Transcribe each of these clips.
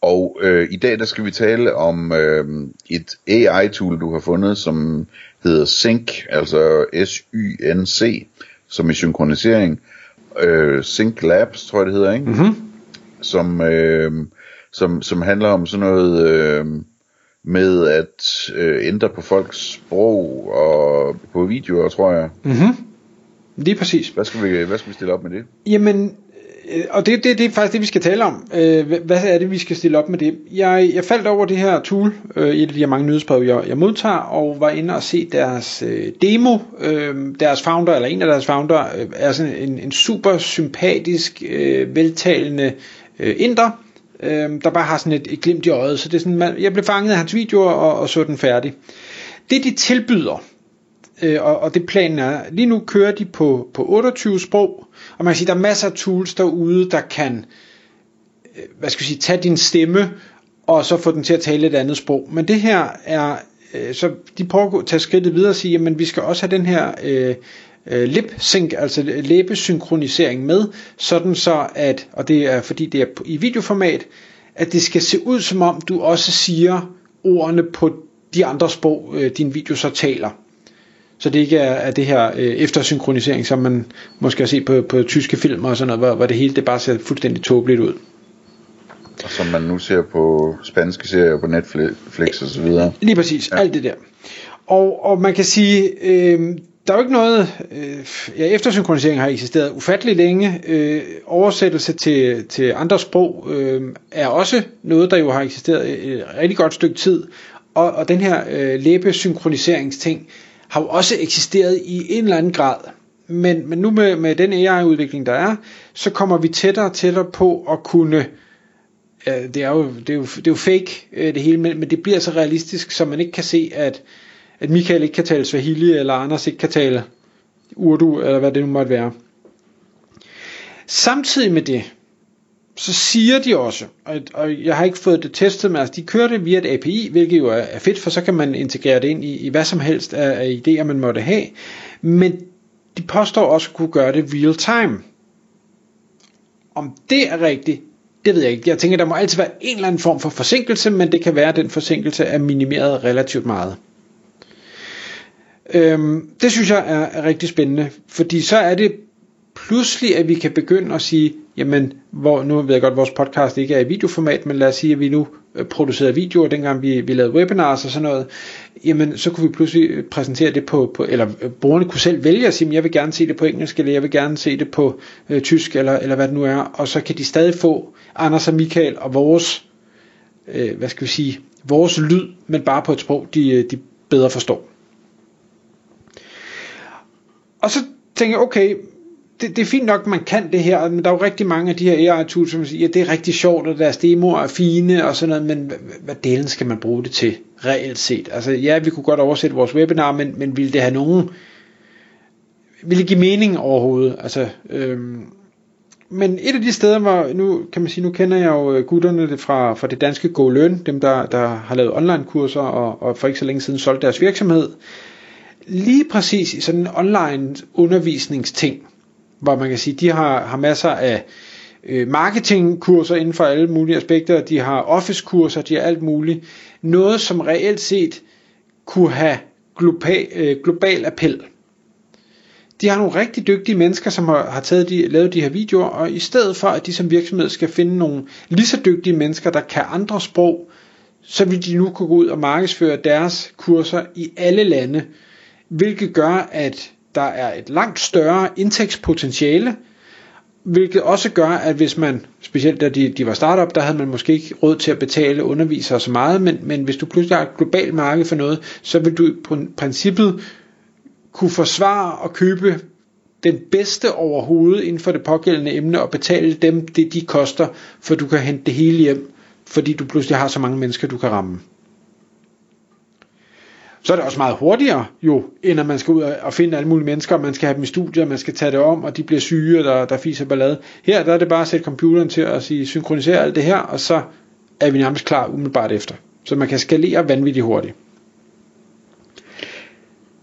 Og øh, i dag der skal vi tale om øh, et AI-tool, du har fundet, som hedder Sync, altså S-Y-N-C, som i synkronisering. Øh, Sync Labs, tror jeg det hedder, ikke? Mm-hmm. Som, øh, som, som handler om sådan noget øh, med at øh, ændre på folks sprog og på videoer, tror jeg. Mm-hmm. Lige præcis. Hvad skal vi, hvad skal vi stille op med det? Jamen, Øh, og det, det, det er faktisk det, vi skal tale om. Øh, hvad er det, vi skal stille op med det? Jeg, jeg faldt over det her tool, øh, et af de her mange nyhedsbrev, jeg, jeg modtager, og var inde og se deres øh, demo. Øh, deres founder, eller en af deres founder, øh, er sådan en, en super sympatisk, øh, veltalende øh, inder, øh, der bare har sådan et, et glimt i øjet. Så det er sådan, man, jeg blev fanget af hans videoer og, og så den færdig. Det de tilbyder, øh, og, og det planen er, lige nu kører de på, på 28 sprog, og man kan sige, der er masser af tools derude, der kan, øh, hvad skal jeg sige, tage din stemme, og så få den til at tale et andet sprog. Men det her er, øh, så de prøver at tage skridtet videre og sige, jamen vi skal også have den her øh, øh, lip sync, altså læbesynkronisering med, sådan så at, og det er fordi det er i videoformat, at det skal se ud som om du også siger ordene på de andre sprog, øh, din video så taler. Så det ikke er, er det her øh, eftersynkronisering, som man måske har set på, på tyske film og sådan noget, hvor, hvor det hele det bare ser fuldstændig tåbeligt ud. Og som man nu ser på spanske serier på Netflix og så videre. Lige præcis, ja. alt det der. Og, og man kan sige, øh, der er jo ikke noget, øh, ja, eftersynkronisering har eksisteret ufattelig længe. Øh, oversættelse til, til andre sprog øh, er også noget, der jo har eksisteret et rigtig godt stykke tid. Og, og den her øh, læbesynkroniseringsting har jo også eksisteret i en eller anden grad. Men, men nu med, med den AI-udvikling, der er, så kommer vi tættere og tættere på at kunne det er jo, det er jo, det er jo fake øh, det hele, men, men det bliver så realistisk, så man ikke kan se, at at Michael ikke kan tale Swahili, eller Anders ikke kan tale Urdu, eller hvad det nu måtte være. Samtidig med det, så siger de også, og, og jeg har ikke fået det testet, men altså de kører det via et API, hvilket jo er, er fedt, for så kan man integrere det ind i, i hvad som helst af, af idéer, man måtte have. Men de påstår også at kunne gøre det real time. Om det er rigtigt, det ved jeg ikke. Jeg tænker, der må altid være en eller anden form for forsinkelse, men det kan være, at den forsinkelse er minimeret relativt meget. Øhm, det synes jeg er, er rigtig spændende, fordi så er det pludselig, at vi kan begynde at sige, jamen, hvor, nu ved jeg godt, at vores podcast ikke er i videoformat, men lad os sige, at vi nu øh, producerede producerer videoer, dengang vi, vi lavede webinars og sådan noget, jamen, så kunne vi pludselig øh, præsentere det på, på eller øh, brugerne kunne selv vælge at sige, jeg vil gerne se det på engelsk, eller jeg vil gerne se det på øh, tysk, eller, eller hvad det nu er, og så kan de stadig få Anders og Michael og vores, øh, hvad skal vi sige, vores lyd, men bare på et sprog, de, de bedre forstår. Og så tænker jeg, okay, det, det er fint nok, man kan det her, men der er jo rigtig mange af de her AI-tools, som siger, ja, det er rigtig sjovt, og deres demoer er fine og sådan noget, men hvad, hvad delen skal man bruge det til, reelt set? Altså, ja, vi kunne godt oversætte vores webinar, men, men ville det have nogen, ville det give mening overhovedet? Altså, øhm, men et af de steder, hvor nu kan man sige, nu kender jeg jo øh, gutterne fra, fra det danske GoLearn, dem der, der har lavet online kurser og, og for ikke så længe siden solgt deres virksomhed, lige præcis i sådan en online undervisningsting, hvor man kan sige, de har, har masser af øh, marketingkurser inden for alle mulige aspekter, de har officekurser, de har alt muligt. Noget, som reelt set kunne have global, øh, global appel. De har nogle rigtig dygtige mennesker, som har, har taget de, lavet de her videoer, og i stedet for, at de som virksomhed skal finde nogle lige så dygtige mennesker, der kan andre sprog, så vil de nu kunne gå ud og markedsføre deres kurser i alle lande, hvilket gør, at der er et langt større indtægtspotentiale, hvilket også gør, at hvis man, specielt da de, de var startup, der havde man måske ikke råd til at betale undervisere så meget, men, men hvis du pludselig har et globalt marked for noget, så vil du på princippet kunne forsvare og købe den bedste overhovedet inden for det pågældende emne og betale dem det de koster, for du kan hente det hele hjem, fordi du pludselig har så mange mennesker du kan ramme så er det også meget hurtigere jo, end at man skal ud og finde alle mulige mennesker, og man skal have dem i studier, man skal tage det om, og de bliver syge, og der, der fiser ballade. Her der er det bare at sætte computeren til at sige, synkronisere alt det her, og så er vi nærmest klar umiddelbart efter. Så man kan skalere vanvittigt hurtigt.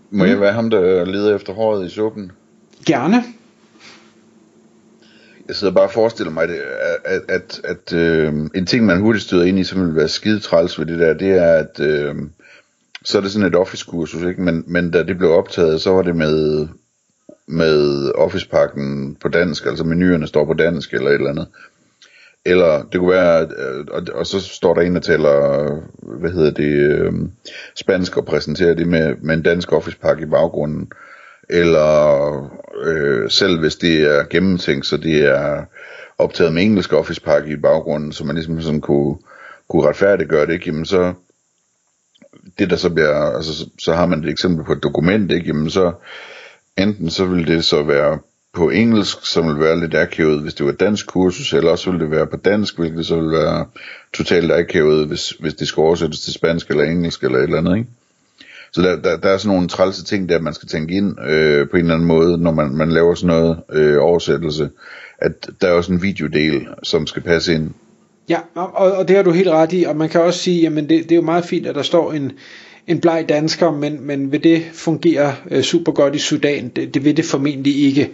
Må jeg være ham, der leder efter håret i suppen? Gerne. Jeg sidder bare og forestiller mig, at, at, at, at øh, en ting, man hurtigt støder ind i, som vil være skide træls ved det der, det er, at øh, så er det sådan et office-kursus, ikke? Men, men da det blev optaget, så var det med, med Office-pakken på dansk, altså menuerne står på dansk eller et eller andet. Eller det kunne være, øh, og, og så står der en, der taler, hvad hedder det, øh, spansk og præsenterer det med, med en dansk Office-pakke i baggrunden. Eller øh, selv hvis det er gennemtænkt, så det er optaget med engelsk Office-pakke i baggrunden, så man ligesom sådan kunne, kunne retfærdiggøre det, ikke? Jamen så, det der så bliver, altså så, så har man et eksempel på et dokument, ikke? Jamen så, enten så vil det så være på engelsk, som vil være lidt akavet, hvis det var dansk kursus, eller også vil det være på dansk, hvilket så vil være totalt akavet, hvis, hvis det skal oversættes til spansk eller engelsk eller et eller andet, ikke? Så der, der, der er sådan nogle trælse ting der, man skal tænke ind øh, på en eller anden måde, når man, man laver sådan noget øh, oversættelse, at der er også en videodel, som skal passe ind. Ja, og, og det har du helt ret i, og man kan også sige, jamen det, det er jo meget fint, at der står en, en bleg dansker, men, men vil det fungere øh, super godt i Sudan? Det, det vil det formentlig ikke.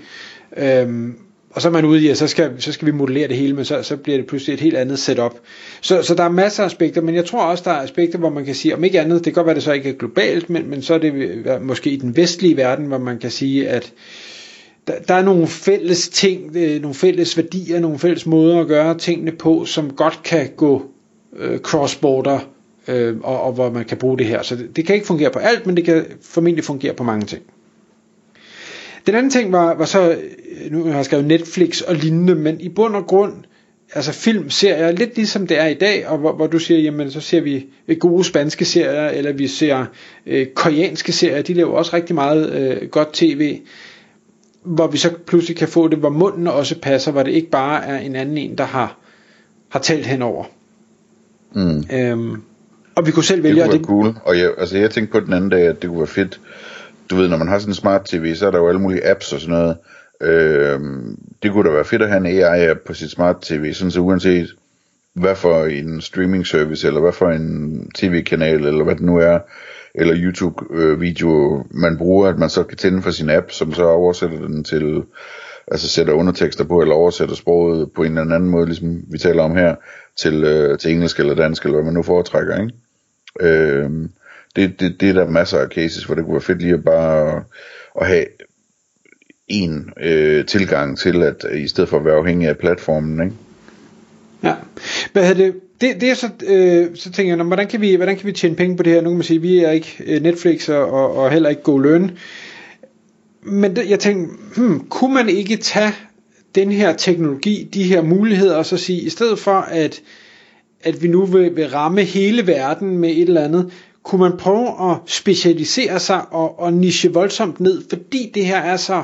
Øhm, og så er man ude i, at så skal, så skal vi modellere det hele, men så, så bliver det pludselig et helt andet setup. Så, så der er masser af aspekter, men jeg tror også, der er aspekter, hvor man kan sige, om ikke andet, det kan godt være, det så ikke er globalt, men, men så er det øh, måske i den vestlige verden, hvor man kan sige, at der, der er nogle fælles ting, øh, nogle fælles værdier, nogle fælles måder at gøre tingene på, som godt kan gå øh, cross-border, øh, og, og hvor man kan bruge det her. Så det, det kan ikke fungere på alt, men det kan formentlig fungere på mange ting. Den anden ting var, var så, øh, nu har jeg skrevet Netflix og lignende, men i bund og grund, altså film, serier, lidt ligesom det er i dag, og hvor, hvor du siger, jamen så ser vi øh, gode spanske serier, eller vi ser øh, koreanske serier, de laver også rigtig meget øh, godt tv, hvor vi så pludselig kan få det, hvor munden også passer, hvor det ikke bare er en anden en, der har, har talt henover. Mm. Øhm, og vi kunne selv vælge det. Kunne være det... cool. Og jeg, altså jeg tænkte på den anden dag, at det kunne være fedt, du ved, når man har sådan en smart tv, så er der jo alle mulige apps og sådan noget. Øh, det kunne da være fedt at have en AI-app på sit smart tv, sådan så uanset hvad for en streaming service, eller hvad for en tv-kanal, eller hvad det nu er, eller YouTube-video, øh, man bruger, at man så kan tænde for sin app, som så oversætter den til, altså sætter undertekster på, eller oversætter sproget på en eller anden måde, ligesom vi taler om her, til, øh, til engelsk eller dansk, eller hvad man nu foretrækker, ikke? Øh, det, det, det er der masser af cases, hvor det kunne være fedt lige at bare at have en øh, tilgang til, at i stedet for at være afhængig af platformen, ikke? Ja. Hvad det? Det, det er så, øh, så tænker jeg, hvordan kan, vi, hvordan kan vi tjene penge på det her? Nu kan man sige, vi er ikke øh, Netflix og, og heller ikke GoLearn. Men det, jeg tænkte, hmm, kunne man ikke tage den her teknologi, de her muligheder, og så sige, i stedet for at, at vi nu vil, vil ramme hele verden med et eller andet, kunne man prøve at specialisere sig og, og niche voldsomt ned, fordi det her er så,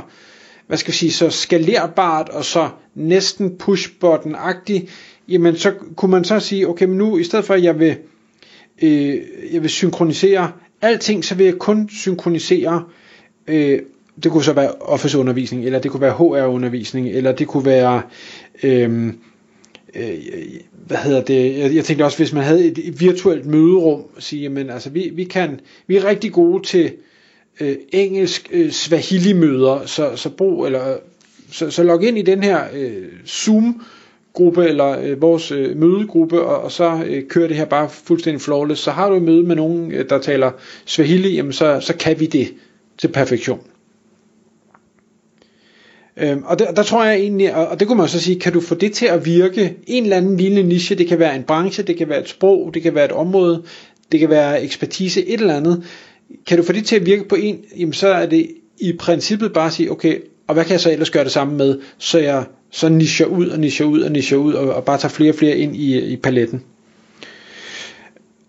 hvad skal jeg sige, så skalerbart og så næsten push-button-agtigt, jamen så kunne man så sige, okay, men nu i stedet for at jeg vil, øh, jeg vil synkronisere alting, så vil jeg kun synkronisere, øh, det kunne så være Office-undervisning, eller det kunne være HR-undervisning, eller det kunne være, øh, øh, hvad hedder det, jeg, jeg tænkte også, hvis man havde et, virtuelt møderum, sige, jamen altså, vi, vi, kan, vi er rigtig gode til øh, engelsk øh, Swahili-møder, så, så brug, eller, så, så log ind i den her øh, Zoom, gruppe eller øh, vores øh, mødegruppe og, og så øh, kører det her bare fuldstændig flawless. Så har du et møde med nogen øh, der taler Swahili, jamen så, så kan vi det til perfektion. Øhm, og der, der tror jeg egentlig, og, og det kunne man så sige, kan du få det til at virke, en eller anden lille niche, det kan være en branche, det kan være et sprog, det kan være et område, det kan være ekspertise, et eller andet, kan du få det til at virke på en, jamen så er det i princippet bare at sige, okay, og hvad kan jeg så ellers gøre det samme med, så jeg så nischer ud og nischer ud og nischer ud, og, og bare tager flere og flere ind i, i paletten.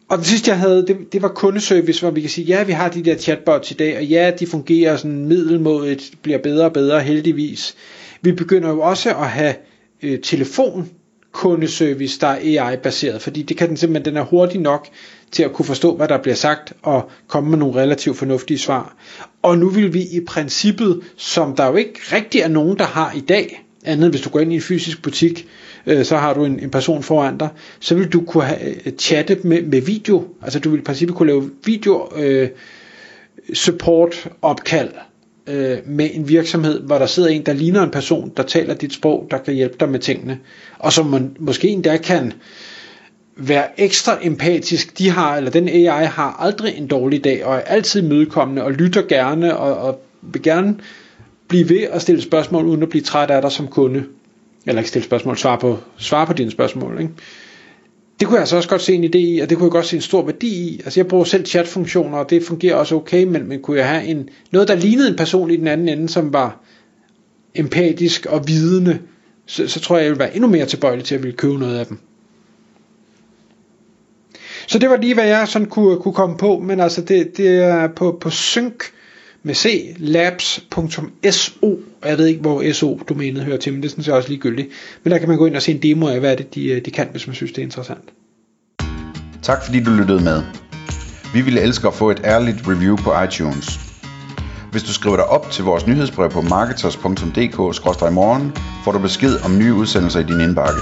Og det sidste jeg havde, det, det var kundeservice, hvor vi kan sige, ja, vi har de der chatbots i dag, og ja, de fungerer sådan middelmådigt, bliver bedre og bedre heldigvis. Vi begynder jo også at have øh, telefon kundeservice, der er AI-baseret, fordi det kan den simpelthen, den er hurtig nok til at kunne forstå, hvad der bliver sagt, og komme med nogle relativt fornuftige svar. Og nu vil vi i princippet, som der jo ikke rigtig er nogen, der har i dag, andet hvis du går ind i en fysisk butik, øh, så har du en, en person foran dig, så vil du kunne have, øh, chatte med, med video, altså du vil i princippet kunne lave video øh, support opkald øh, med en virksomhed, hvor der sidder en, der ligner en person, der taler dit sprog, der kan hjælpe dig med tingene, og som man måske endda kan være ekstra empatisk. De har, eller den AI har aldrig en dårlig dag, og er altid mødekommende, og lytter gerne, og, og vil gerne blive ved at stille spørgsmål, uden at blive træt af dig som kunde. Eller ikke stille spørgsmål, svare på, svare på dine spørgsmål. Ikke? Det kunne jeg altså også godt se en idé i, og det kunne jeg godt se en stor værdi i. Altså jeg bruger selv chatfunktioner, og det fungerer også okay, men, men kunne jeg have en, noget, der lignede en person i den anden ende, som var empatisk og vidende, så, så tror jeg, jeg ville være endnu mere tilbøjelig til at ville købe noget af dem. Så det var lige, hvad jeg sådan kunne, kunne komme på, men altså det, det er på, på synk, med c labs.so jeg ved ikke, hvor SO-domænet hører til, men det er sådan set også ligegyldigt. Men der kan man gå ind og se en demo af, hvad det, de, øh, de kan, hvis man synes, det er interessant. Tak fordi du lyttede med. Vi ville elske at få et ærligt review på iTunes. Hvis du skriver dig op til vores nyhedsbrev på marketers.dk-morgen, får du besked om nye udsendelser i din indbakke.